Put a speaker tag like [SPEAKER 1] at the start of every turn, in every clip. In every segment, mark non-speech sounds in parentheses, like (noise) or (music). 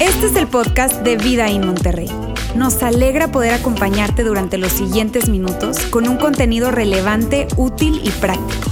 [SPEAKER 1] Este es el podcast de Vida en Monterrey. Nos alegra poder acompañarte durante los siguientes minutos con un contenido relevante, útil y práctico.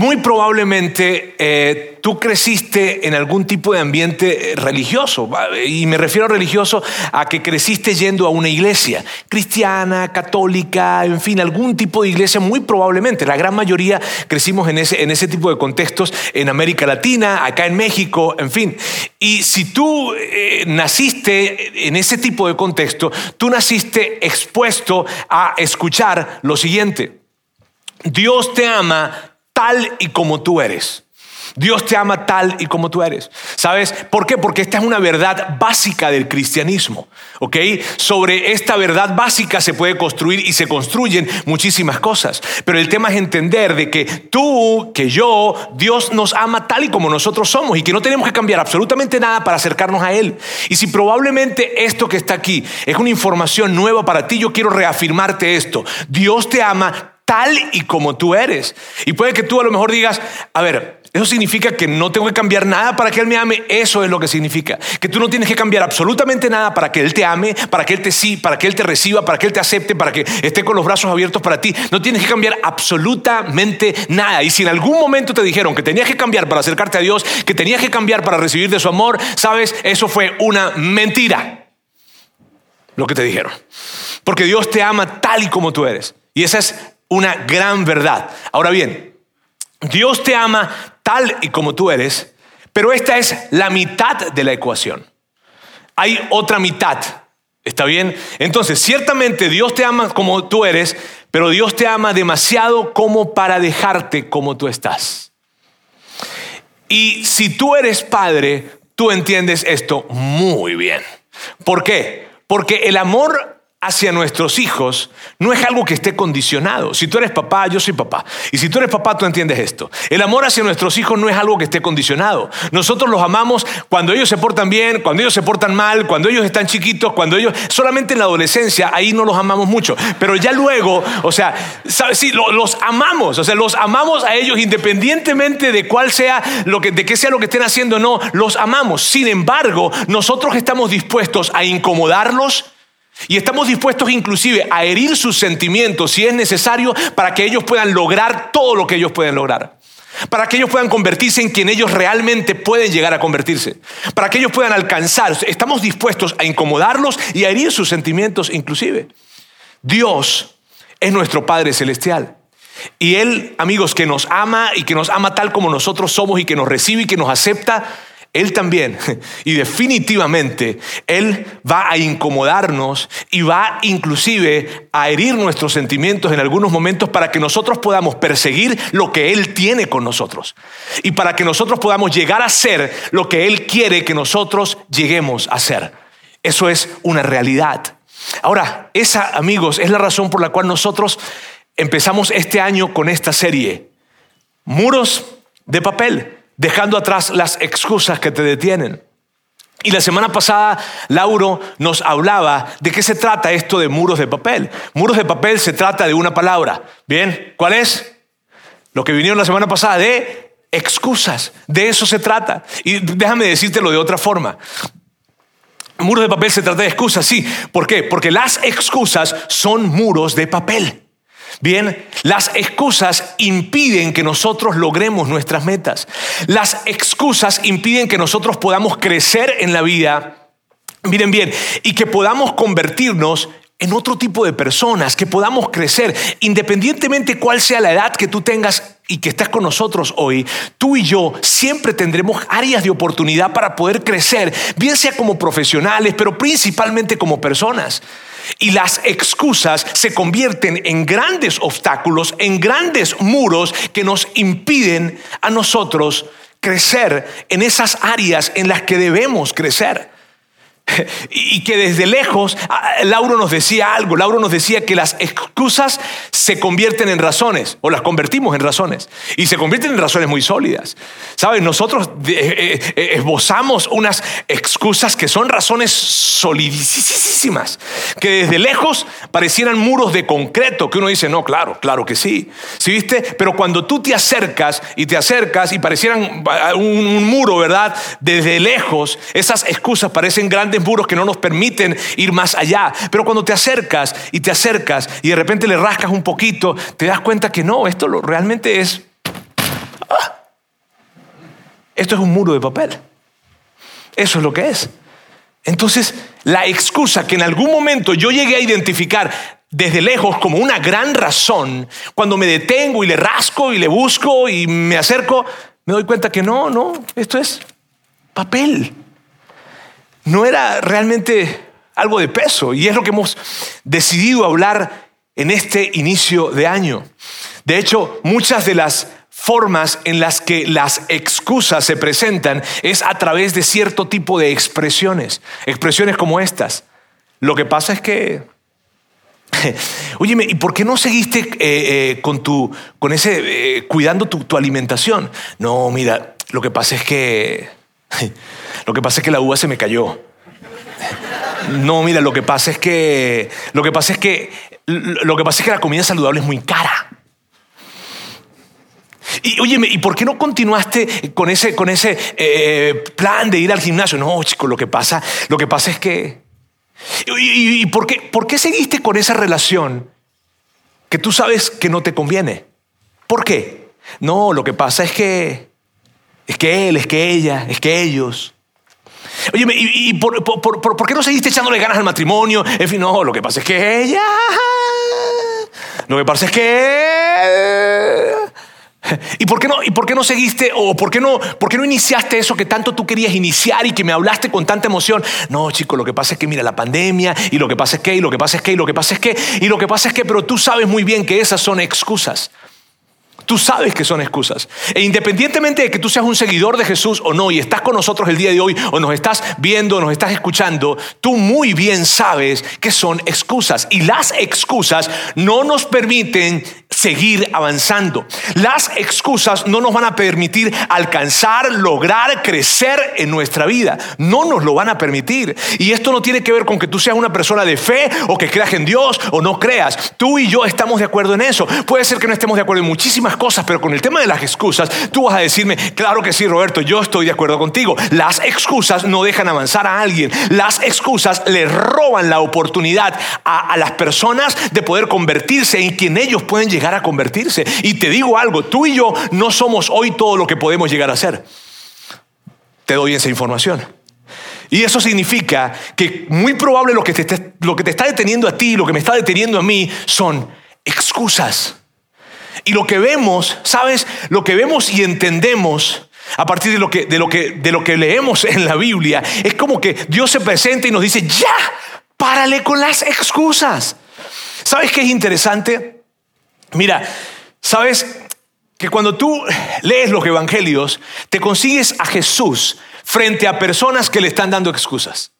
[SPEAKER 2] Muy probablemente eh, tú creciste en algún tipo de ambiente religioso, y me refiero a religioso a que creciste yendo a una iglesia cristiana, católica, en fin, algún tipo de iglesia, muy probablemente. La gran mayoría crecimos en ese, en ese tipo de contextos en América Latina, acá en México, en fin. Y si tú eh, naciste en ese tipo de contexto, tú naciste expuesto a escuchar lo siguiente. Dios te ama tal y como tú eres. Dios te ama tal y como tú eres. ¿Sabes por qué? Porque esta es una verdad básica del cristianismo. ¿Ok? Sobre esta verdad básica se puede construir y se construyen muchísimas cosas. Pero el tema es entender de que tú, que yo, Dios nos ama tal y como nosotros somos y que no tenemos que cambiar absolutamente nada para acercarnos a Él. Y si probablemente esto que está aquí es una información nueva para ti, yo quiero reafirmarte esto. Dios te ama tal y como tú eres. Y puede que tú a lo mejor digas, a ver, eso significa que no tengo que cambiar nada para que Él me ame. Eso es lo que significa. Que tú no tienes que cambiar absolutamente nada para que Él te ame, para que Él te sí, para que Él te reciba, para que Él te acepte, para que esté con los brazos abiertos para ti. No tienes que cambiar absolutamente nada. Y si en algún momento te dijeron que tenías que cambiar para acercarte a Dios, que tenías que cambiar para recibir de su amor, sabes, eso fue una mentira. Lo que te dijeron. Porque Dios te ama tal y como tú eres. Y esa es una gran verdad. Ahora bien, Dios te ama tal y como tú eres, pero esta es la mitad de la ecuación. Hay otra mitad. ¿Está bien? Entonces, ciertamente Dios te ama como tú eres, pero Dios te ama demasiado como para dejarte como tú estás. Y si tú eres padre, tú entiendes esto muy bien. ¿Por qué? Porque el amor hacia nuestros hijos no es algo que esté condicionado. Si tú eres papá, yo soy papá. Y si tú eres papá, tú entiendes esto. El amor hacia nuestros hijos no es algo que esté condicionado. Nosotros los amamos cuando ellos se portan bien, cuando ellos se portan mal, cuando ellos están chiquitos, cuando ellos... Solamente en la adolescencia, ahí no los amamos mucho. Pero ya luego, o sea, sí, los amamos. O sea, los amamos a ellos independientemente de cuál sea lo que, de qué sea lo que estén haciendo, no, los amamos. Sin embargo, nosotros estamos dispuestos a incomodarlos, y estamos dispuestos inclusive a herir sus sentimientos si es necesario para que ellos puedan lograr todo lo que ellos pueden lograr. Para que ellos puedan convertirse en quien ellos realmente pueden llegar a convertirse. Para que ellos puedan alcanzar. Estamos dispuestos a incomodarlos y a herir sus sentimientos inclusive. Dios es nuestro Padre Celestial. Y Él, amigos, que nos ama y que nos ama tal como nosotros somos y que nos recibe y que nos acepta, él también, (laughs) y definitivamente, Él va a incomodarnos y va inclusive a herir nuestros sentimientos en algunos momentos para que nosotros podamos perseguir lo que Él tiene con nosotros y para que nosotros podamos llegar a ser lo que Él quiere que nosotros lleguemos a ser. Eso es una realidad. Ahora, esa, amigos, es la razón por la cual nosotros empezamos este año con esta serie. Muros de papel dejando atrás las excusas que te detienen. Y la semana pasada Lauro nos hablaba de qué se trata esto de muros de papel. Muros de papel se trata de una palabra. Bien, ¿cuál es? Lo que vinieron la semana pasada de excusas. De eso se trata. Y déjame decírtelo de otra forma. Muros de papel se trata de excusas, sí. ¿Por qué? Porque las excusas son muros de papel. Bien, las excusas impiden que nosotros logremos nuestras metas. Las excusas impiden que nosotros podamos crecer en la vida. Miren bien, y que podamos convertirnos en otro tipo de personas, que podamos crecer, independientemente cuál sea la edad que tú tengas y que estás con nosotros hoy, tú y yo siempre tendremos áreas de oportunidad para poder crecer, bien sea como profesionales, pero principalmente como personas. Y las excusas se convierten en grandes obstáculos, en grandes muros que nos impiden a nosotros crecer en esas áreas en las que debemos crecer. (laughs) Y que desde lejos, ah, Lauro nos decía algo, Lauro nos decía que las excusas se convierten en razones, o las convertimos en razones, y se convierten en razones muy sólidas. ¿Sabes? Nosotros eh, eh, eh, esbozamos unas excusas que son razones solidísimas, que desde lejos parecieran muros de concreto, que uno dice, no, claro, claro que sí. ¿Sí viste? Pero cuando tú te acercas y te acercas y parecieran un, un muro, ¿verdad? Desde lejos, esas excusas parecen grandes muros que no nos permiten ir más allá. Pero cuando te acercas y te acercas y de repente le rascas un poquito, te das cuenta que no, esto lo, realmente es... ¡ah! Esto es un muro de papel. Eso es lo que es. Entonces, la excusa que en algún momento yo llegué a identificar desde lejos como una gran razón, cuando me detengo y le rasco y le busco y me acerco, me doy cuenta que no, no, esto es papel no era realmente algo de peso y es lo que hemos decidido hablar en este inicio de año. De hecho, muchas de las formas en las que las excusas se presentan es a través de cierto tipo de expresiones, expresiones como estas. Lo que pasa es que (laughs) Óyeme, ¿y por qué no seguiste eh, eh, con tu, con ese, eh, cuidando tu, alimentación? No, mira, lo que pasa es que Lo que pasa es que la uva se me cayó. No, mira, lo que pasa es que lo que pasa es que lo que pasa es que la comida saludable es muy cara. Y óyeme, ¿y por qué no continuaste con ese, con ese eh, plan de ir al gimnasio? No, chico, lo que pasa, lo que pasa es que. ¿Y, por, qué, por qué seguiste con esa relación que tú sabes que no te conviene? ¿Por qué? No, lo que pasa es que es que él, es que ella, es que ellos. Oye, ¿y, por, qué no seguiste echándole ganas al matrimonio? En fin, no, lo que pasa es que ella. Lo que pasa es que. ¿Y por qué no, y por qué no seguiste o por qué no, por qué no iniciaste eso que tanto tú querías iniciar y que me hablaste con tanta emoción? No, chico, lo que pasa es que mira la pandemia y lo que pasa es que y lo que pasa es que y lo que pasa es que y lo que pasa es que, pero tú sabes muy bien que esas son excusas. Tú sabes que son excusas. E independientemente de que tú seas un seguidor de Jesús o no, y estás con nosotros el día de hoy, o nos estás viendo, o nos estás escuchando, tú muy bien sabes que son excusas. Y las excusas no nos permiten seguir avanzando. Las excusas no nos van a permitir alcanzar, lograr, crecer en nuestra vida. No nos lo van a permitir. Y esto no tiene que ver con que tú seas una persona de fe o que creas en Dios o no creas. Tú y yo estamos de acuerdo en eso. Puede ser que no estemos de acuerdo en muchísimas cosas, pero con el tema de las excusas, tú vas a decirme, claro que sí, Roberto, yo estoy de acuerdo contigo. Las excusas no dejan avanzar a alguien. Las excusas le roban la oportunidad a, a las personas de poder convertirse en quien ellos pueden llegar a convertirse. Y te digo algo, tú y yo no somos hoy todo lo que podemos llegar a ser. Te doy esa información. Y eso significa que muy probable lo que, te, lo que te está deteniendo a ti, lo que me está deteniendo a mí, son excusas. Y lo que vemos, ¿sabes? Lo que vemos y entendemos a partir de lo que, de lo que, de lo que leemos en la Biblia, es como que Dios se presenta y nos dice, ya, párale con las excusas. ¿Sabes qué es interesante? Mira, sabes que cuando tú lees los evangelios, te consigues a Jesús frente a personas que le están dando excusas.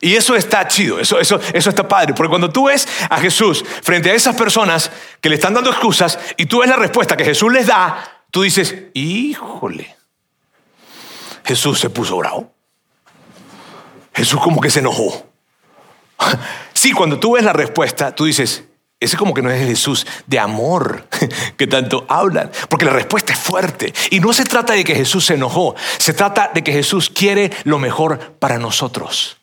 [SPEAKER 2] Y eso está chido, eso, eso, eso está padre, porque cuando tú ves a Jesús frente a esas personas que le están dando excusas y tú ves la respuesta que Jesús les da, tú dices, híjole, Jesús se puso bravo. Jesús como que se enojó. (laughs) Sí, cuando tú ves la respuesta, tú dices, ese como que no es Jesús de amor (laughs) que tanto hablan, porque la respuesta es fuerte. Y no se trata de que Jesús se enojó, se trata de que Jesús quiere lo mejor para nosotros.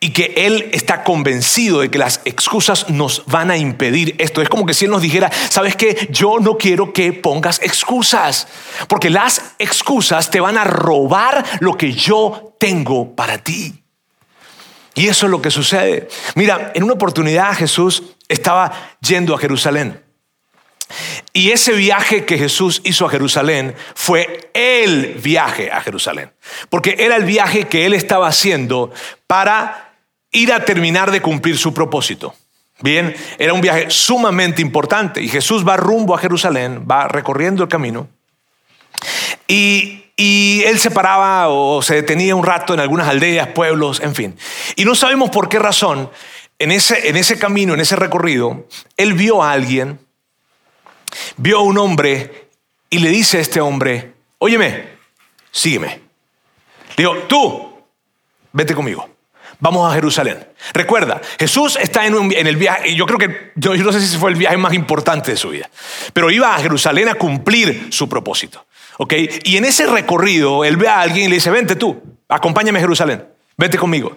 [SPEAKER 2] Y que Él está convencido de que las excusas nos van a impedir esto. Es como que si Él nos dijera, ¿sabes qué? Yo no quiero que pongas excusas, porque las excusas te van a robar lo que yo tengo para ti. Y eso es lo que sucede. Mira, en una oportunidad Jesús estaba yendo a Jerusalén. Y ese viaje que Jesús hizo a Jerusalén fue el viaje a Jerusalén. Porque era el viaje que él estaba haciendo para ir a terminar de cumplir su propósito. Bien, era un viaje sumamente importante. Y Jesús va rumbo a Jerusalén, va recorriendo el camino. Y, y él se paraba o se detenía un rato en algunas aldeas, pueblos, en fin. Y no sabemos por qué razón, en ese, en ese camino, en ese recorrido, él vio a alguien, vio a un hombre y le dice a este hombre, óyeme, sígueme. Digo, tú, vete conmigo. Vamos a Jerusalén. Recuerda, Jesús está en, el viaje, y yo creo que, yo, yo no sé si fue el viaje más importante de su vida, pero iba a Jerusalén a cumplir su propósito. ¿ok? Y en ese recorrido, él ve a alguien y le dice, vente tú, acompáñame a Jerusalén, vete conmigo.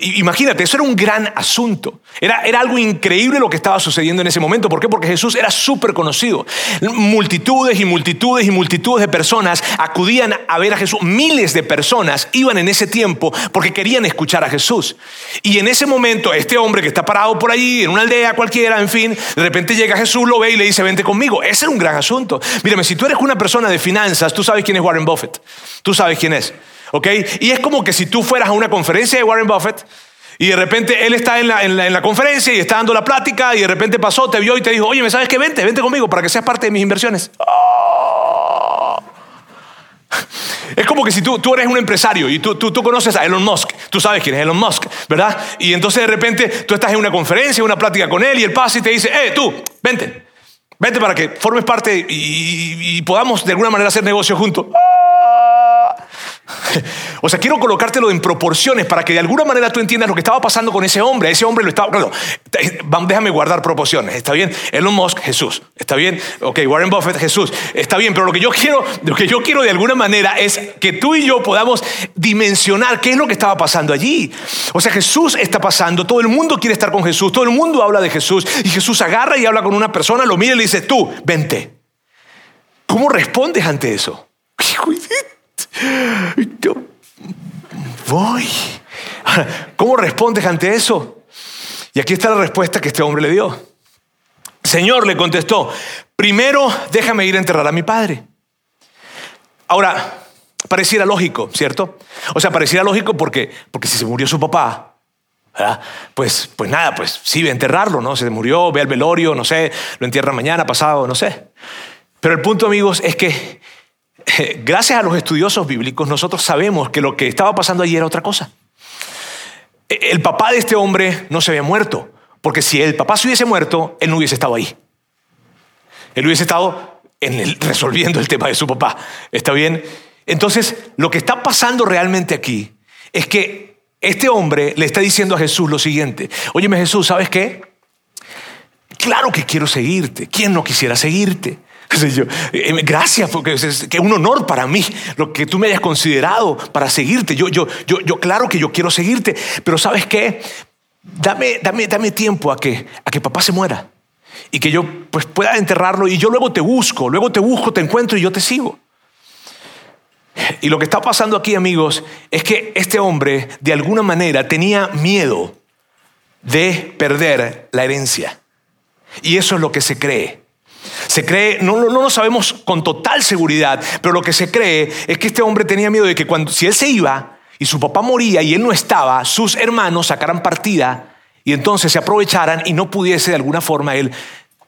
[SPEAKER 2] Imagínate, eso era un gran asunto. Era, era, algo increíble lo que estaba sucediendo en ese momento. ¿Por qué? Porque Jesús era súper conocido. Multitudes y multitudes y multitudes de personas acudían a ver a Jesús. Miles de personas iban en ese tiempo porque querían escuchar a Jesús. Y en ese momento, este hombre que está parado por allí, en una aldea cualquiera, en fin, de repente llega Jesús, lo ve y le dice, vente conmigo. Ese era un gran asunto. Mírame, si tú eres una persona de finanzas, tú sabes quién es Warren Buffett. Tú sabes quién es. ¿Ok? Y es como que si tú fueras a una conferencia de Warren Buffett y de repente él está en la, en la, conferencia y está dando la plática y de repente pasó, te vio y te dijo, oye, ¿me sabes qué? Vente, vente conmigo para que seas parte de mis inversiones. Oh. Es como que si tú, tú eres un empresario y tú, tú, conoces a Elon Musk, tú sabes quién es Elon Musk, ¿verdad? Y entonces de repente tú estás en una conferencia, una plática con él y él pasa y te dice, eh, tú, vente, vente para que formes parte y, podamos de alguna manera hacer negocio juntos. (laughs) O sea, quiero colocártelo en proporciones para que de alguna manera tú entiendas lo que estaba pasando con ese hombre. Ese hombre lo estaba. Claro, déjame guardar proporciones. Está bien. Elon Musk, Jesús. Está bien. Ok, Warren Buffett, Jesús. Está bien. Pero lo que yo quiero, lo que yo quiero de alguna manera es que tú y yo podamos dimensionar qué es lo que estaba pasando allí. O sea, Jesús está pasando. Todo el mundo quiere estar con Jesús. Todo el mundo habla de Jesús. Y Jesús agarra y habla con una persona, lo mira y le dice, tú, vente. ¿Cómo respondes ante eso? (laughs) Yo voy. ¿Cómo respondes ante eso? Y aquí está la respuesta que este hombre le dio. Señor le contestó, primero déjame ir a enterrar a mi padre. Ahora, pareciera lógico, ¿cierto? O sea, pareciera lógico porque, porque si se murió su papá, pues, pues nada, pues sí, ve a enterrarlo, ¿no? Se murió, ve al velorio, no sé, lo entierra mañana, pasado, no sé. Pero el punto, amigos, es que (laughs) gracias a los estudiosos bíblicos, nosotros sabemos que lo que estaba pasando allí era otra cosa. El papá de este hombre no se había muerto, porque si el papá se hubiese muerto, él no hubiese estado ahí. Él hubiese estado (laughs) resolviendo el tema de su papá. ¿Está bien? Entonces, lo que está pasando realmente aquí es que este hombre le está diciendo a Jesús lo siguiente. Óyeme Jesús, ¿sabes qué? Claro que quiero seguirte. ¿Quién no quisiera seguirte? (laughs) Eh, gracias, porque es, un honor para mí lo que tú me hayas considerado para seguirte. Yo, yo, yo, yo claro que yo quiero seguirte, pero ¿sabes qué? Dame, dame, dame tiempo a que, a que papá se muera y que yo pues, pueda enterrarlo y yo luego te busco, luego te busco, te encuentro y yo te sigo. Y lo que está pasando aquí, amigos, es que este hombre de alguna manera tenía miedo de perder la herencia. Y eso es lo que se cree. Se cree, no, no, lo sabemos con total seguridad, pero lo que se cree es que este hombre tenía miedo de que cuando, si él se iba y su papá moría y él no estaba, sus hermanos sacaran partida y entonces se aprovecharan y no pudiese de alguna forma él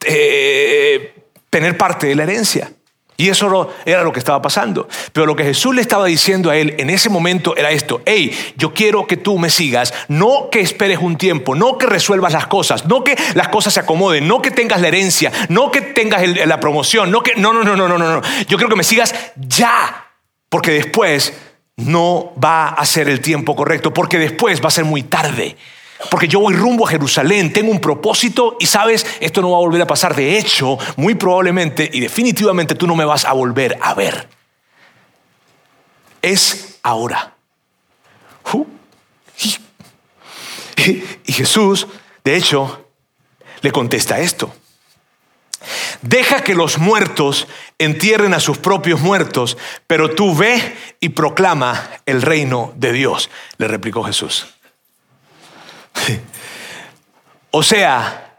[SPEAKER 2] eh, tener parte de la herencia. Y eso era lo que estaba pasando. Pero lo que Jesús le estaba diciendo a él en ese momento era esto, hey, yo quiero que tú me sigas, no que esperes un tiempo, no que resuelvas las cosas, no que las cosas se acomoden, no que tengas la herencia, no que tengas la promoción, no que, no, no, no, no, no, no, yo quiero que me sigas ya, porque después no va a ser el tiempo correcto, porque después va a ser muy tarde porque yo voy rumbo a Jerusalén, tengo un propósito y sabes, esto no va a volver a pasar. De hecho, muy probablemente y definitivamente tú no me vas a volver a ver. Es ahora. (laughs) Y Jesús, de hecho, le contesta esto. Deja que los muertos entierren a sus propios muertos, pero tú ve y proclama el reino de Dios, le replicó Jesús. O sea,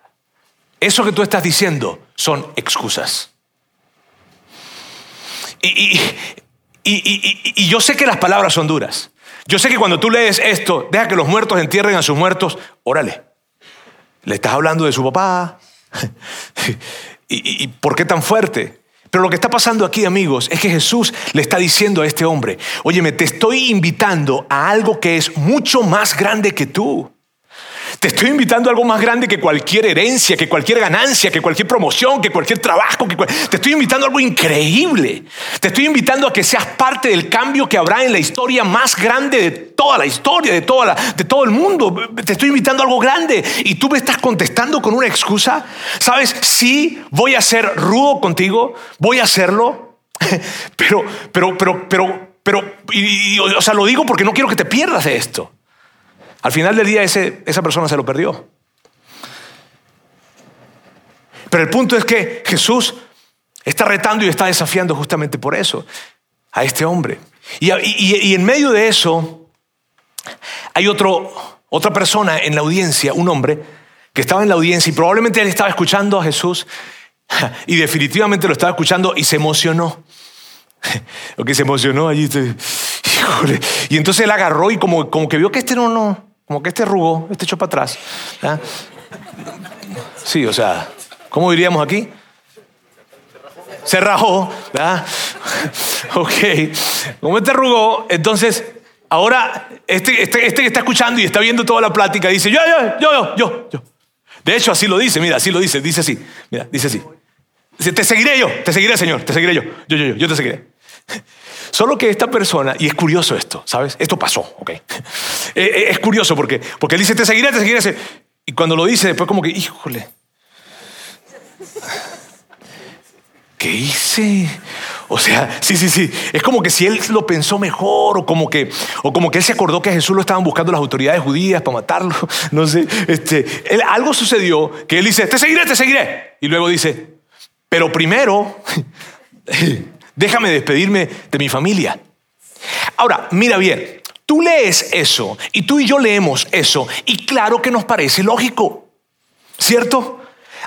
[SPEAKER 2] eso que tú estás diciendo son excusas. Y, yo sé que las palabras son duras. Yo sé que cuando tú lees esto, deja que los muertos entierren a sus muertos, órale. Le estás hablando de su papá. (laughs) ¿Y, por qué tan fuerte? Pero lo que está pasando aquí, amigos, es que Jesús le está diciendo a este hombre, óyeme, te estoy invitando a algo que es mucho más grande que tú. Te estoy invitando a algo más grande que cualquier herencia, que cualquier ganancia, que cualquier promoción, que cualquier trabajo. Que Te estoy invitando a algo increíble. Te estoy invitando a que seas parte del cambio que habrá en la historia más grande de toda la historia, de, toda de todo el mundo. Te estoy invitando a algo grande. Y tú me estás contestando con una excusa. ¿Sabes? Sí, voy a ser rudo contigo, voy a hacerlo. (laughs) Pero, pero, pero, pero, pero, o sea, lo digo porque no quiero que te pierdas de esto. Al final del día esa persona se lo perdió. Pero el punto es que Jesús está retando y está desafiando justamente por eso a este hombre. Y, en medio de eso hay otro, otra persona en la audiencia, un hombre que estaba en la audiencia y probablemente él estaba escuchando a Jesús (laughs) y definitivamente lo estaba escuchando y se emocionó. (laughs) Lo se emocionó allí. (laughs) Y entonces él agarró y como, como que vio que este no, no, como que este rugó, este echó para atrás. Sí, o sea, ¿cómo diríamos aquí? Se rajó, ¿verdad? (laughs) Ok. Como este rugó, entonces ahora este, este, este, que está escuchando y está viendo toda la plática dice, yo, yo, yo, yo, yo. De hecho, así lo dice, mira, así lo dice, dice así, mira, dice así. Dice, te seguiré yo, te seguiré, Señor, te seguiré yo, yo, yo, yo, yo te seguiré. Solo que esta persona, y es curioso esto, ¿sabes? Esto pasó, ¿ok? (laughs) Eh, eh, es curioso porque, porque él dice, te seguiré, te seguiré. Y cuando lo dice, después como que, híjole, (laughs) ¿qué hice? O sea, sí, sí, sí. Es como que si él lo pensó mejor o como que, o como que él se acordó que a Jesús lo estaban buscando las autoridades judías para matarlo. (laughs) No sé. Este, algo sucedió que él dice, te seguiré, te seguiré. Y luego dice, pero primero Déjame despedirme de mi familia. Ahora, mira bien, tú lees eso y tú y yo leemos eso y claro que nos parece lógico, ¿cierto?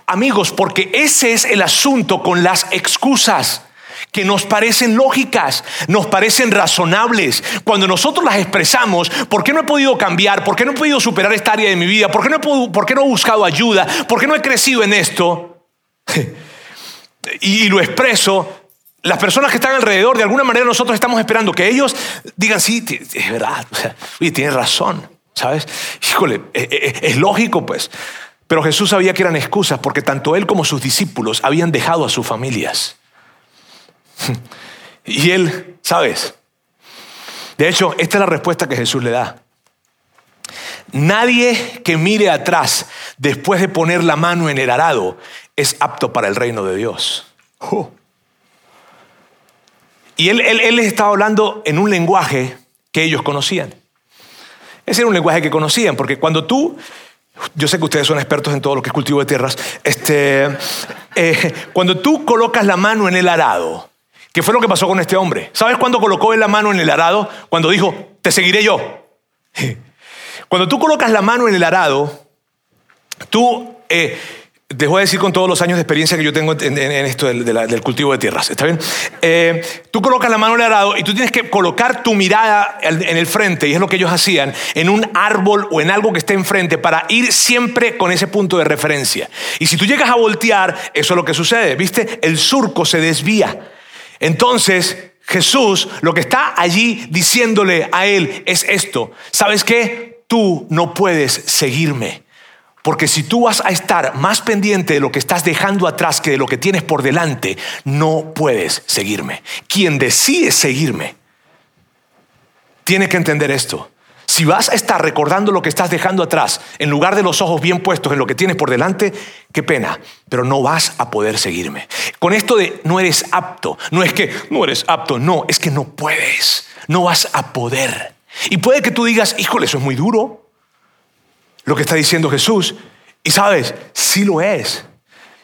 [SPEAKER 2] Amigos, porque ese es el asunto con las excusas que nos parecen lógicas, nos parecen razonables. Cuando nosotros las expresamos, ¿por qué no he podido cambiar? ¿Por qué no he podido superar esta área de mi vida? ¿Por qué no he, por qué no he buscado ayuda? ¿Por qué no he crecido en esto? (laughs) y lo expreso, las personas que están alrededor, de alguna manera nosotros estamos esperando que ellos digan, sí, es verdad, o sea, oye, razón, ¿sabes? Híjole, e, e, e, es, lógico pues. Pero Jesús sabía que eran excusas porque tanto él como sus discípulos habían dejado a sus familias. (laughs) Y él, ¿sabes? De hecho, esta es la respuesta que Jesús le da. Nadie que mire atrás después de poner la mano en el arado es apto para el reino de Dios. Oh. Y él, les estaba hablando en un lenguaje que ellos conocían. Ese era un lenguaje que conocían, porque cuando tú, yo sé que ustedes son expertos en todo lo que es cultivo de tierras, este, eh, cuando tú colocas la mano en el arado, ¿qué fue lo que pasó con este hombre? ¿Sabes cuándo colocó él la mano en el arado? Cuando dijo, te seguiré yo. (laughs) Cuando tú colocas la mano en el arado, tú... Eh, voy a decir con todos los años de experiencia que yo tengo en, esto del, cultivo de tierras. ¿Está bien? Eh, tú colocas la mano en el arado y tú tienes que colocar tu mirada en el frente, y es lo que ellos hacían, en un árbol o en algo que esté enfrente para ir siempre con ese punto de referencia. Y si tú llegas a voltear, eso es lo que sucede. ¿Viste? El surco se desvía. Entonces, Jesús lo que está allí diciéndole a él es esto. ¿Sabes qué? Tú no puedes seguirme. Porque si tú vas a estar más pendiente de lo que estás dejando atrás que de lo que tienes por delante, no puedes seguirme. Quien decide seguirme tiene que entender esto. Si vas a estar recordando lo que estás dejando atrás, en lugar de los ojos bien puestos en lo que tienes por delante, qué pena, pero no vas a poder seguirme. Con esto de no eres apto, no es que no eres apto, no, es que no puedes, no vas a poder. Y puede que tú digas, híjole, eso es muy duro, lo que está diciendo Jesús. Y sabes, sí lo es.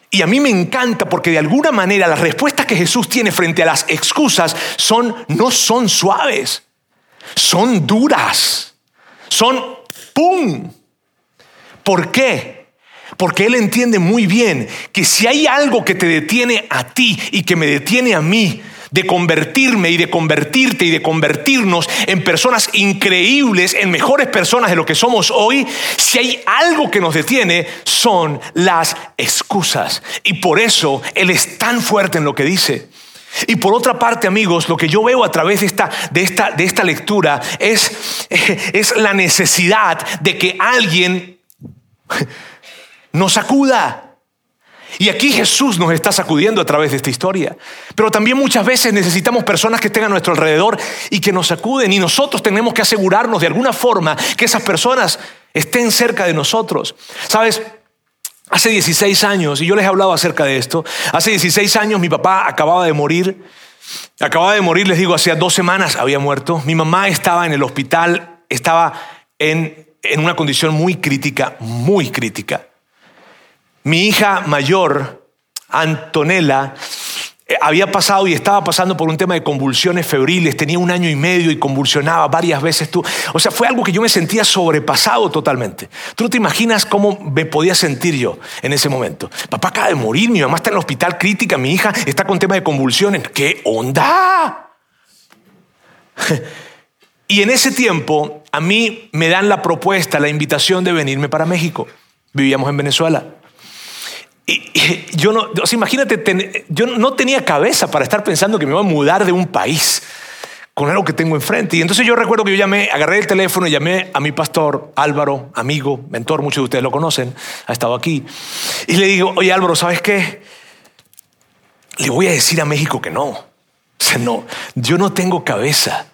[SPEAKER 2] Y a mí me encanta porque de alguna manera las respuestas que Jesús tiene frente a las excusas son, no son suaves, son duras, son ¡pum! ¿Por qué? Porque Él entiende muy bien que si hay algo que te detiene a ti y que me detiene a mí de convertirme y de convertirte y de convertirnos en personas increíbles, en mejores personas de lo que somos hoy, si hay algo que nos detiene, son las excusas. Y por eso Él es tan fuerte en lo que dice. Y por otra parte, amigos, lo que yo veo a través de esta, de esta, de esta lectura es, (laughs) es la necesidad de que alguien (laughs) nos sacuda. Y aquí Jesús nos está sacudiendo a través de esta historia. Pero también muchas veces necesitamos personas que estén a nuestro alrededor y que nos sacuden. Y nosotros tenemos que asegurarnos de alguna forma que esas personas estén cerca de nosotros. ¿Sabes? Hace 16 años, y yo les he hablado acerca de esto, hace 16 años mi papá acababa de morir. Acababa de morir, les digo, hacía dos semanas había muerto. Mi mamá estaba en el hospital, estaba en, en una condición muy crítica, muy crítica. Mi hija mayor, Antonella, eh, había pasado y estaba pasando por un tema de convulsiones febriles, tenía un año y medio y convulsionaba varias veces tú. O sea, fue algo que yo me sentía sobrepasado totalmente. Tú no te imaginas cómo me podía sentir yo en ese momento. Papá acaba de morir, mi mamá está en el hospital crítica, mi hija está con tema de convulsiones. ¿Qué onda? (laughs) Y en ese tiempo a mí me dan la propuesta, la invitación de venirme para México. Vivíamos en Venezuela. Y, yo no, o sea, imagínate, yo no tenía cabeza para estar pensando que me iba a mudar de un país con algo que tengo enfrente. Y entonces yo recuerdo que yo llamé, agarré el teléfono y llamé a mi pastor Álvaro, amigo, mentor, muchos de ustedes lo conocen, ha estado aquí. Y le digo, oye Álvaro, ¿sabes qué? Le voy a decir a México que no. O sea, no, yo no tengo cabeza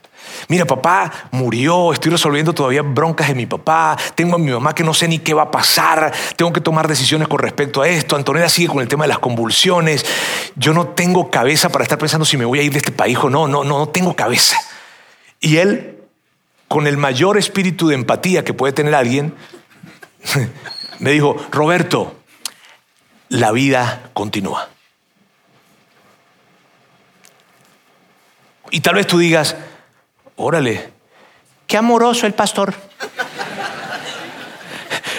[SPEAKER 2] Mira, papá murió, estoy resolviendo todavía broncas de mi papá, tengo a mi mamá que no sé ni qué va a pasar, tengo que tomar decisiones con respecto a esto, Antonella sigue con el tema de las convulsiones, yo no tengo cabeza para estar pensando si me voy a ir de este país o no, no, no, no tengo cabeza. Y él, con el mayor espíritu de empatía que puede tener alguien, (laughs) me dijo, Roberto, la vida continúa. Y tal vez tú digas, Órale, qué amoroso el pastor.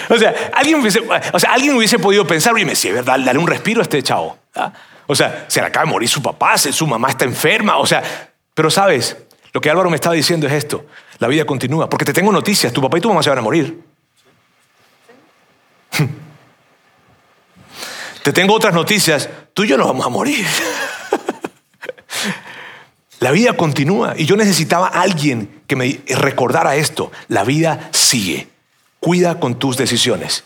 [SPEAKER 2] o, sea, alguien hubiese, o sea, alguien hubiese podido pensar, oye, si es verdad, dale un respiro a este chavo. ¿ah? O sea, se le acaba de morir su papá, su mamá está enferma. O sea, pero sabes, lo que Álvaro me estaba diciendo es esto: la vida continúa. Porque te tengo noticias, tu papá y tu mamá se van a morir. (laughs) te tengo otras noticias, tú y yo nos vamos a morir. (laughs) La vida continúa y yo necesitaba a alguien que me recordara esto. La vida sigue. Cuida con tus decisiones.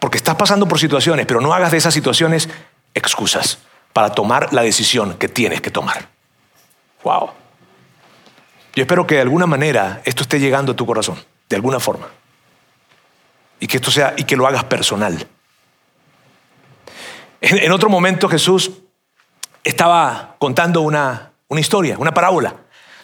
[SPEAKER 2] Porque estás pasando por situaciones, pero no hagas de esas situaciones excusas para tomar la decisión que tienes que tomar. Wow. Yo espero que de alguna manera esto esté llegando a tu corazón, de alguna forma. Y que esto sea y que lo hagas personal. En, en otro momento Jesús estaba contando una una historia, una parábola.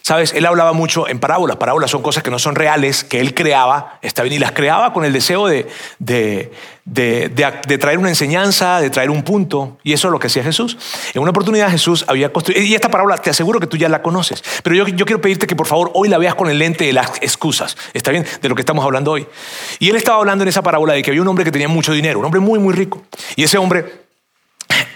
[SPEAKER 2] Sabes, él hablaba mucho en parábolas. Parábolas son cosas que no son reales, que él creaba, está bien, y las creaba con el deseo de, de, de, traer una enseñanza, de traer un punto. Y eso es lo que hacía Jesús. En una oportunidad Jesús había construido, y esta parábola te aseguro que tú ya la conoces, pero yo, yo quiero pedirte que por favor hoy la veas con el lente de las excusas, está bien, de lo que estamos hablando hoy. Y él estaba hablando en esa parábola de que había un hombre que tenía mucho dinero, un hombre muy, muy rico. Y ese hombre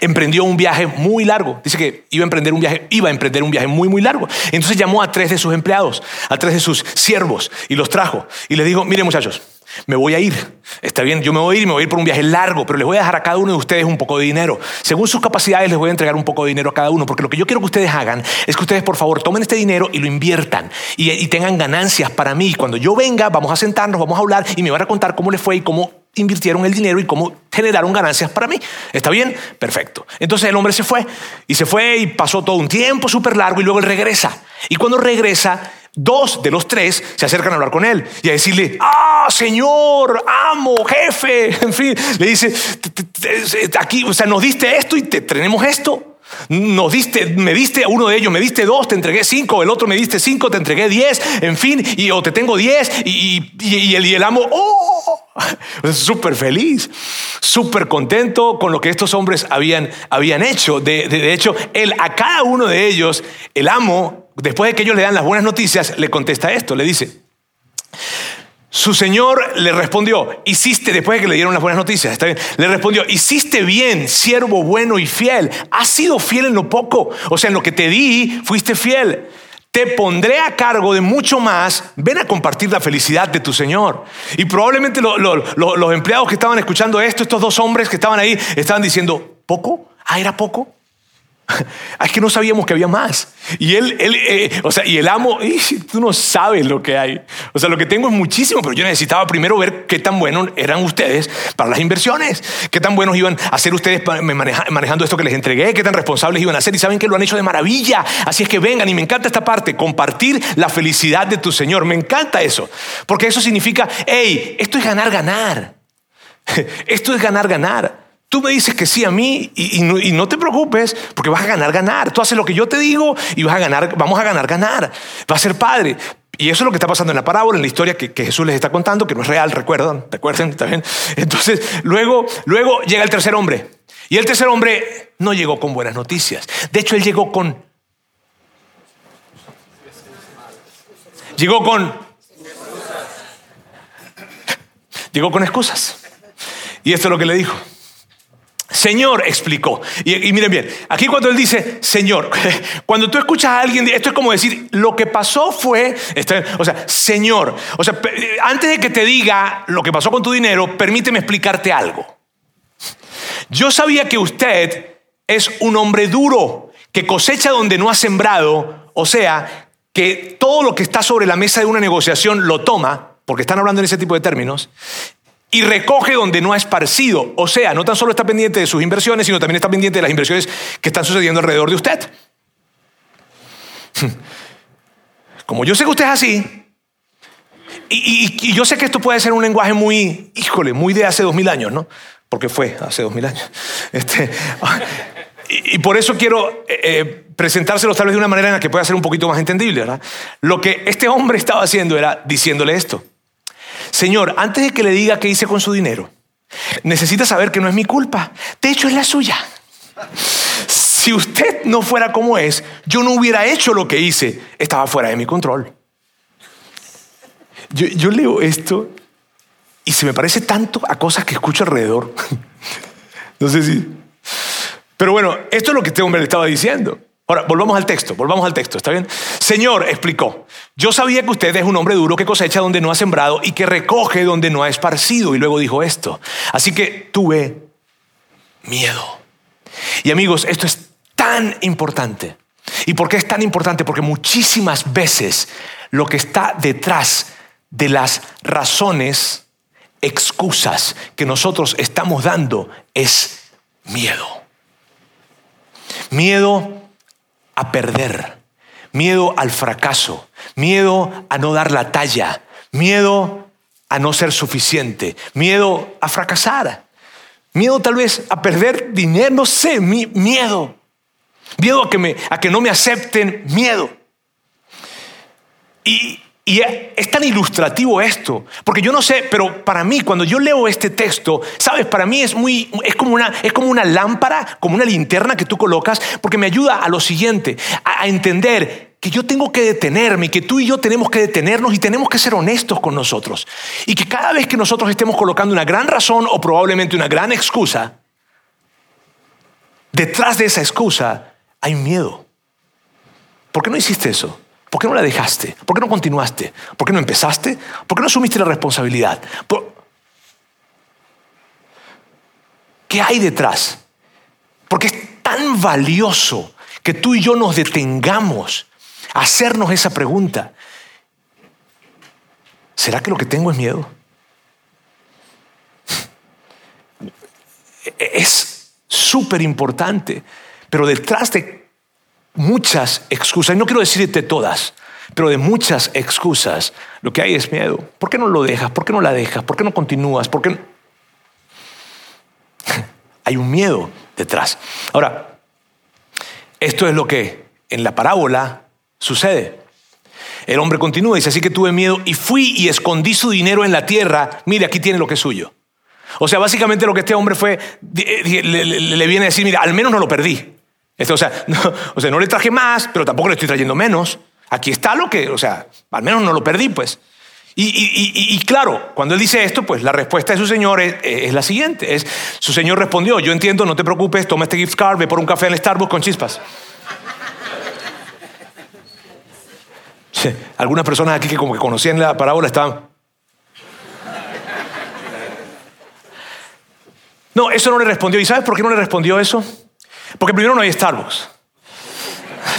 [SPEAKER 2] emprendió un viaje muy largo. Dice que iba a emprender un viaje, iba a emprender un viaje muy, muy largo. Entonces llamó a tres de sus empleados, a tres de sus siervos y los trajo. Y les dijo, miren muchachos, me voy a ir. Está bien, yo me voy a ir y me voy a ir por un viaje largo, pero les voy a dejar a cada uno de ustedes un poco de dinero. Según sus capacidades les voy a entregar un poco de dinero a cada uno, porque lo que yo quiero que ustedes hagan es que ustedes por favor tomen este dinero y lo inviertan y, y tengan ganancias para mí. Cuando yo venga, vamos a sentarnos, vamos a hablar y me van a contar cómo les fue y cómo invirtieron el dinero y cómo generaron ganancias para mí. ¿Está bien? Perfecto. Entonces el hombre se fue y se fue y pasó todo un tiempo súper largo y luego él regresa. Y cuando regresa, dos de los tres se acercan a hablar con él y a decirle, ah, señor, amo, jefe, (laughs) en fin, le dice, aquí, o sea, nos diste esto y te tenemos esto. Nos diste, me diste a uno de ellos, me diste dos, te entregué cinco, el otro me diste cinco, te entregué diez, en fin, y o te tengo diez, y, y, el, y el amo, oh, (laughs) súper feliz, súper contento con lo que estos hombres habían, habían hecho. De, de, hecho, a cada uno de ellos, el amo, después de que ellos le dan las buenas noticias, le contesta esto, le dice, Su señor le respondió, hiciste, después de que le dieron las buenas noticias, está bien, le respondió, hiciste bien, siervo bueno y fiel, has sido fiel en lo poco, o sea, en lo que te di, fuiste fiel. Te pondré a cargo de mucho más, ven a compartir la felicidad de tu Señor. Y probablemente los empleados que estaban escuchando esto, estos dos hombres que estaban ahí, estaban diciendo, ¿poco? Ah, era poco. (laughs) Es que no sabíamos que había más. Y él, él eh, o sea, y el amo, tú no sabes lo que hay. O sea, lo que tengo es muchísimo, pero yo necesitaba primero ver qué tan buenos eran ustedes para las inversiones, qué tan buenos iban a ser ustedes manejando esto que les entregué, qué tan responsables iban a ser. Y saben que lo han hecho de maravilla. Así es que vengan, y me encanta esta parte, compartir la felicidad de tu Señor. Me encanta eso, porque eso significa, hey, esto es ganar, ganar. (laughs) Esto es ganar, ganar. Tú me dices que sí a mí y, no, te preocupes porque vas a ganar, ganar. Tú haces lo que yo te digo y vas a ganar, vamos a ganar, ganar. Va a ser padre. Y eso es lo que está pasando en la parábola, en la historia que, Jesús les está contando, que no es real, recuerdan, recuerden, ¿está bien? Entonces, luego, luego llega el tercer hombre. Y el tercer hombre no llegó con buenas noticias. De hecho, él llegó con... Llegó con... Llegó con excusas. Y esto es lo que le dijo. Señor explicó. Y, miren bien, aquí cuando él dice Señor, (laughs) cuando tú escuchas a alguien, esto es como decir, lo que pasó fue, o sea, Señor, o sea, antes de que te diga lo que pasó con tu dinero, permíteme explicarte algo. Yo sabía que usted es un hombre duro, que cosecha donde no ha sembrado, o sea, que todo lo que está sobre la mesa de una negociación lo toma, porque están hablando en ese tipo de términos, y recoge donde no ha esparcido. O sea, no tan solo está pendiente de sus inversiones, sino también está pendiente de las inversiones que están sucediendo alrededor de usted. (laughs) Como yo sé que usted es así, y, yo sé que esto puede ser un lenguaje muy, híjole, muy de hace dos mil años, ¿no? Porque fue hace dos mil años. (laughs) Este, y, por eso quiero eh, eh, presentárselo tal vez de una manera en la que pueda ser un poquito más entendible, ¿verdad? Lo que este hombre estaba haciendo era diciéndole esto. Señor, antes de que le diga qué hice con su dinero, necesita saber que no es mi culpa. De hecho, es la suya. Si usted no fuera como es, yo no hubiera hecho lo que hice. Estaba fuera de mi control. Yo, leo esto y se me parece tanto a cosas que escucho alrededor. (laughs) no sé si... Pero bueno, esto es lo que este hombre le estaba diciendo. Ahora, volvamos al texto, volvamos al texto, ¿está bien? Señor, explicó, yo sabía que usted es un hombre duro que cosecha donde no ha sembrado y que recoge donde no ha esparcido. Y luego dijo esto. Así que tuve miedo. Y amigos, esto es tan importante. ¿Y por qué es tan importante? Porque muchísimas veces lo que está detrás de las razones, excusas que nosotros estamos dando es miedo. Miedo a perder, miedo al fracaso, miedo a no dar la talla, miedo a no ser suficiente, miedo a fracasar, miedo tal vez a perder dinero, no sé, miedo, miedo a que, me, a que no me acepten, miedo. Y, y es tan ilustrativo esto, porque yo no sé, pero para mí cuando yo leo este texto, sabes, para mí es muy es como una es como una lámpara, como una linterna que tú colocas, porque me ayuda a lo siguiente, a, entender que yo tengo que detenerme, que tú y yo tenemos que detenernos y tenemos que ser honestos con nosotros. Y que cada vez que nosotros estemos colocando una gran razón o probablemente una gran excusa, detrás de esa excusa hay miedo. ¿Por qué no hiciste eso? ¿Por qué no la dejaste? ¿Por qué no continuaste? ¿Por qué no empezaste? ¿Por qué no asumiste la responsabilidad? ¿Qué hay detrás? Porque es tan valioso que tú y yo nos detengamos a hacernos esa pregunta. ¿Será que lo que tengo es miedo? (laughs) Es súper importante, pero detrás de muchas excusas, y no quiero decirte todas, pero de muchas excusas, lo que hay es miedo. ¿Por qué no lo dejas? ¿Por qué no la dejas? ¿Por qué no continúas? ¿Por qué (laughs) hay un miedo detrás. Ahora, esto es lo que en la parábola sucede. El hombre continúa y dice, así que tuve miedo y fui y escondí su dinero en la tierra. Mire, aquí tiene lo que es suyo. O sea, básicamente lo que este hombre fue, le viene a decir, mira, al menos no lo perdí. Este, o, sea, (laughs) no, o sea, no le traje más, pero tampoco le estoy trayendo menos. Aquí está lo que, o sea, al menos no lo perdí, pues. Y, claro, cuando él dice esto, pues la respuesta de su señor es, la siguiente. Es, su señor respondió, yo entiendo, no te preocupes, toma este gift card, ve por un café en Starbucks con chispas. (laughs) algunas personas aquí que como que conocían la parábola estaban... No, eso no le respondió. ¿Y sabes por qué no le respondió eso? Porque primero no hay Starbucks.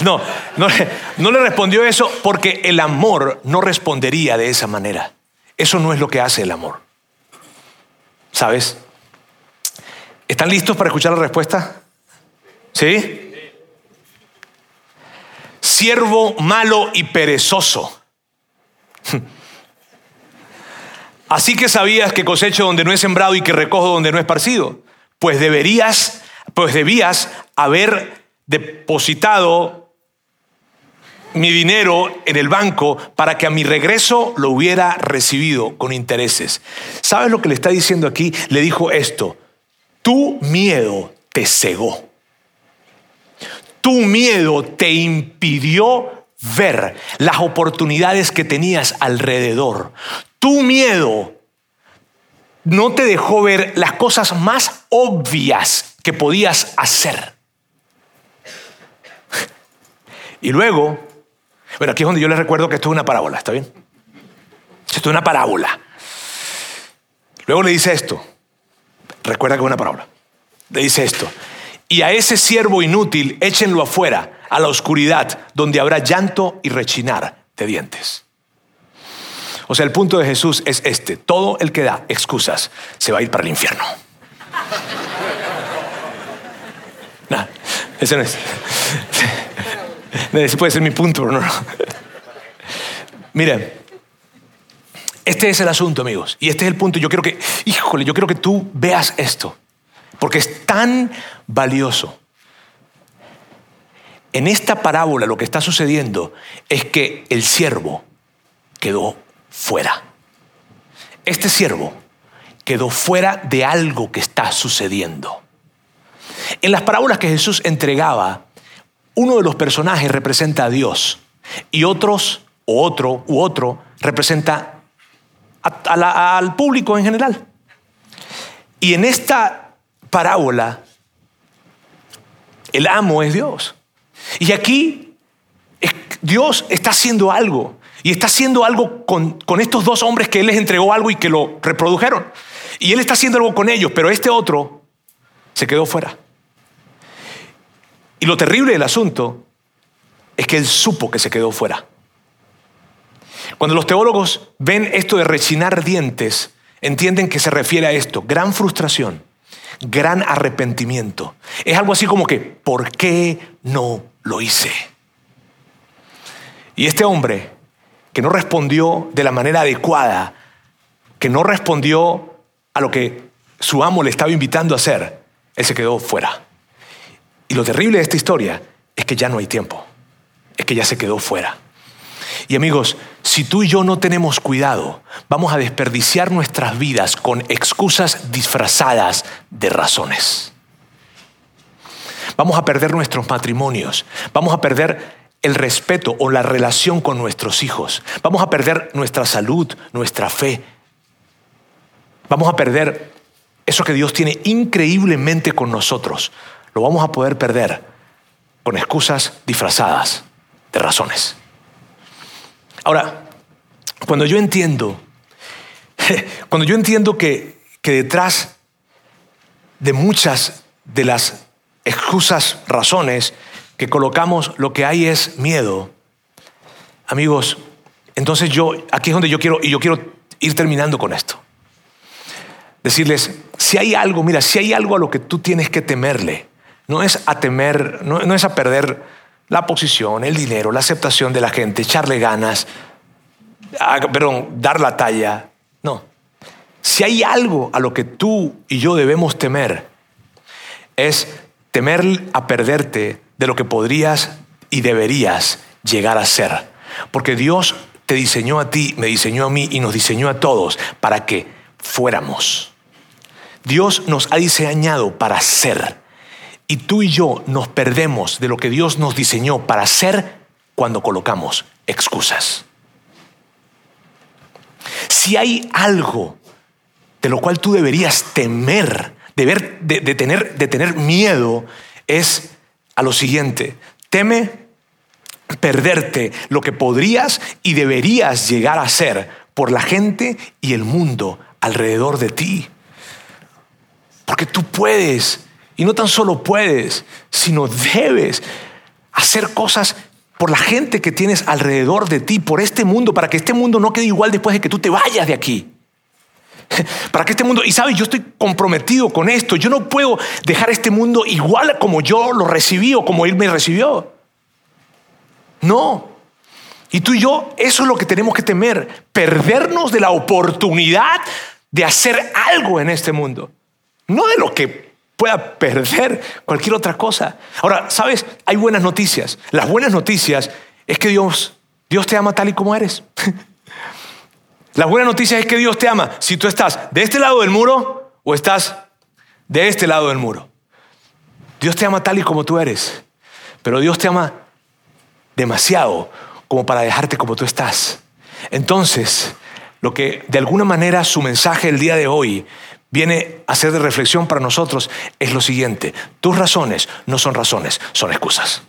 [SPEAKER 2] No, no, no le respondió eso porque el amor no respondería de esa manera. Eso no es lo que hace el amor. ¿Sabes? ¿Están listos para escuchar la respuesta? ¿Sí? Siervo malo y perezoso. (laughs) Así que sabías que cosecho donde no he sembrado y que recojo donde no he esparcido. Pues deberías, pues debías haber depositado mi dinero en el banco para que a mi regreso lo hubiera recibido con intereses. ¿Sabes lo que le está diciendo aquí? Le dijo esto, tu miedo te cegó. Tu miedo te impidió ver las oportunidades que tenías alrededor. Tu miedo no te dejó ver las cosas más obvias que podías hacer. Y luego bueno, aquí es donde yo les recuerdo que esto es una parábola, ¿está bien? Esto es una parábola. Luego le dice esto. Recuerda que es una parábola. Le dice esto. Y a ese siervo inútil échenlo afuera, a la oscuridad, donde habrá llanto y rechinar de dientes. O sea, el punto de Jesús es este. Todo el que da excusas se va a ir para el infierno. (laughs) No, ese no es. Ese puede ser mi punto, pero no. Miren, este es el asunto, amigos. Y este es el punto. Yo quiero que, híjole, yo quiero que tú veas esto. Porque es tan valioso. En esta parábola lo que está sucediendo es que el siervo quedó fuera. Este siervo quedó fuera de algo que está sucediendo. En las parábolas que Jesús entregaba, uno de los personajes representa a Dios y otros, o otro, u otro, representa al público en general. Y en esta parábola, el amo es Dios. Y aquí Dios está haciendo algo. Y está haciendo algo con, con, estos dos hombres que Él les entregó algo y que lo reprodujeron. Y Él está haciendo algo con ellos, pero este otro se quedó fuera. Y lo terrible del asunto es que él supo que se quedó fuera. Cuando los teólogos ven esto de rechinar dientes, entienden que se refiere a esto, gran frustración, gran arrepentimiento. Es algo así como que, ¿por qué no lo hice? Y este hombre, que no respondió de la manera adecuada, que no respondió a lo que su amo le estaba invitando a hacer, él se quedó fuera. Y lo terrible de esta historia es que ya no hay tiempo, es que ya se quedó fuera. Y amigos, si tú y yo no tenemos cuidado, vamos a desperdiciar nuestras vidas con excusas disfrazadas de razones. Vamos a perder nuestros matrimonios, vamos a perder el respeto o la relación con nuestros hijos, vamos a perder nuestra salud, nuestra fe, vamos a perder eso que Dios tiene increíblemente con nosotros lo vamos a poder perder con excusas disfrazadas de razones. Ahora, cuando yo entiendo, (laughs) cuando yo entiendo que, que detrás de muchas de las excusas, razones que colocamos, lo que hay es miedo, amigos, entonces yo, aquí es donde yo quiero, y yo quiero ir terminando con esto. Decirles, si hay algo, mira, si hay algo a lo que tú tienes que temerle, no es a temer, no, es a perder la posición, el dinero, la aceptación de la gente, echarle ganas, perdón, dar la talla. No. Si hay algo a lo que tú y yo debemos temer, es temer a perderte de lo que podrías y deberías llegar a ser. Porque Dios te diseñó a ti, me diseñó a mí y nos diseñó a todos para que fuéramos. Dios nos ha diseñado para ser. Y tú y yo nos perdemos de lo que Dios nos diseñó para hacer cuando colocamos excusas. si hay algo de lo cual tú deberías temer, de, de, tener, de tener miedo, es a lo siguiente. Teme perderte lo que podrías y deberías llegar a ser por la gente y el mundo alrededor de ti. Porque tú puedes, y no tan solo puedes, sino debes hacer cosas por la gente que tienes alrededor de ti, por este mundo, para que este mundo no quede igual después de que tú te vayas de aquí. (laughs) Para que este mundo, y sabes, yo estoy comprometido con esto, yo no puedo dejar este mundo igual como yo lo recibí o como él me recibió. No. Y tú y yo, eso es lo que tenemos que temer, perdernos de la oportunidad de hacer algo en este mundo, no de lo que pueda perder cualquier otra cosa. Ahora, ¿sabes? Hay buenas noticias. Las buenas noticias es que Dios, Dios te ama tal y como eres. (laughs) Las buenas noticias es que Dios te ama si tú estás de este lado del muro o estás de este lado del muro. Dios te ama tal y como tú eres, pero Dios te ama demasiado como para dejarte como tú estás. Entonces, lo que de alguna manera su mensaje el día de hoy viene a ser de reflexión para nosotros es lo siguiente. Tus razones no son razones, son excusas.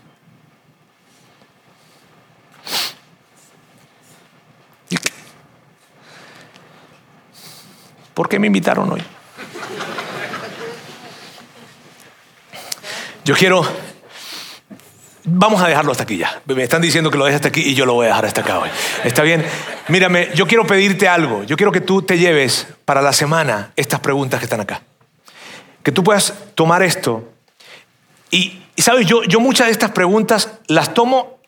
[SPEAKER 2] ¿Por qué me invitaron hoy? Yo quiero... Vamos a dejarlo hasta aquí ya. Me están diciendo que lo deje hasta aquí y yo lo voy a dejar hasta acá. ¿Está bien? Mírame, yo quiero pedirte algo. Yo quiero que tú te lleves para la semana estas preguntas que están acá. Que tú puedas tomar esto. Y, sabes, yo, yo muchas de estas preguntas las tomo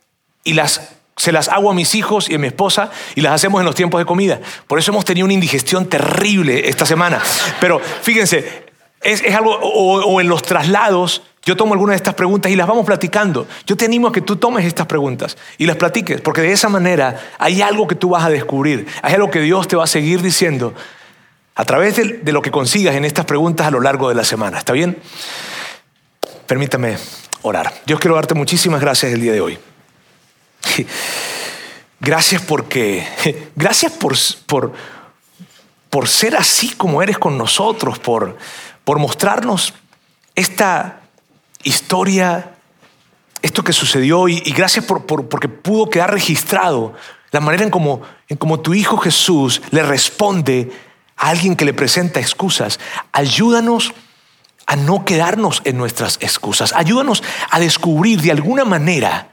[SPEAKER 2] y las se las hago a mis hijos y a mi esposa y las hacemos en los tiempos de comida. Por eso hemos tenido una indigestión terrible esta semana. Pero fíjense, es, algo, o, en los traslados, yo tomo algunas de estas preguntas y las vamos platicando. Yo te animo a que tú tomes estas preguntas y las platiques, porque de esa manera hay algo que tú vas a descubrir, hay algo que Dios te va a seguir diciendo a través de, lo que consigas en estas preguntas a lo largo de la semana. ¿Está bien? Permítame orar. Dios quiero darte muchísimas gracias el día de hoy. Gracias porque, gracias por, por, por ser así como eres con nosotros, por, por mostrarnos esta historia, esto que sucedió y, gracias por, porque pudo quedar registrado la manera en como, en como tu Hijo Jesús le responde a alguien que le presenta excusas. Ayúdanos a no quedarnos en nuestras excusas. Ayúdanos a descubrir de alguna manera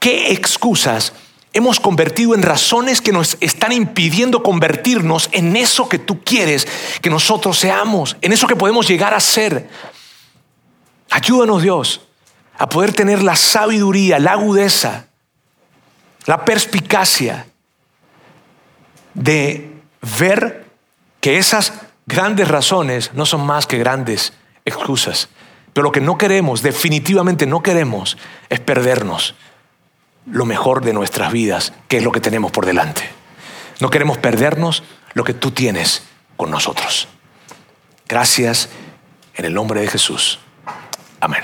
[SPEAKER 2] ¿Qué excusas hemos convertido en razones que nos están impidiendo convertirnos en eso que tú quieres que nosotros seamos, en eso que podemos llegar a ser? Ayúdanos Dios a poder tener la sabiduría, la agudeza, la perspicacia de ver que esas grandes razones no son más que grandes excusas. Pero lo que no queremos, definitivamente no queremos, es perdernos lo mejor de nuestras vidas, que es lo que tenemos por delante. No queremos perdernos lo que tú tienes con nosotros. Gracias en el nombre de Jesús. Amén.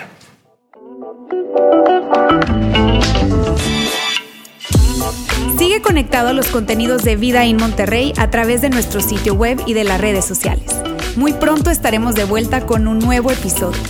[SPEAKER 1] Sigue conectado a los contenidos de Vida en Monterrey a través de nuestro sitio web y de las redes sociales. Muy pronto estaremos de vuelta con un nuevo episodio.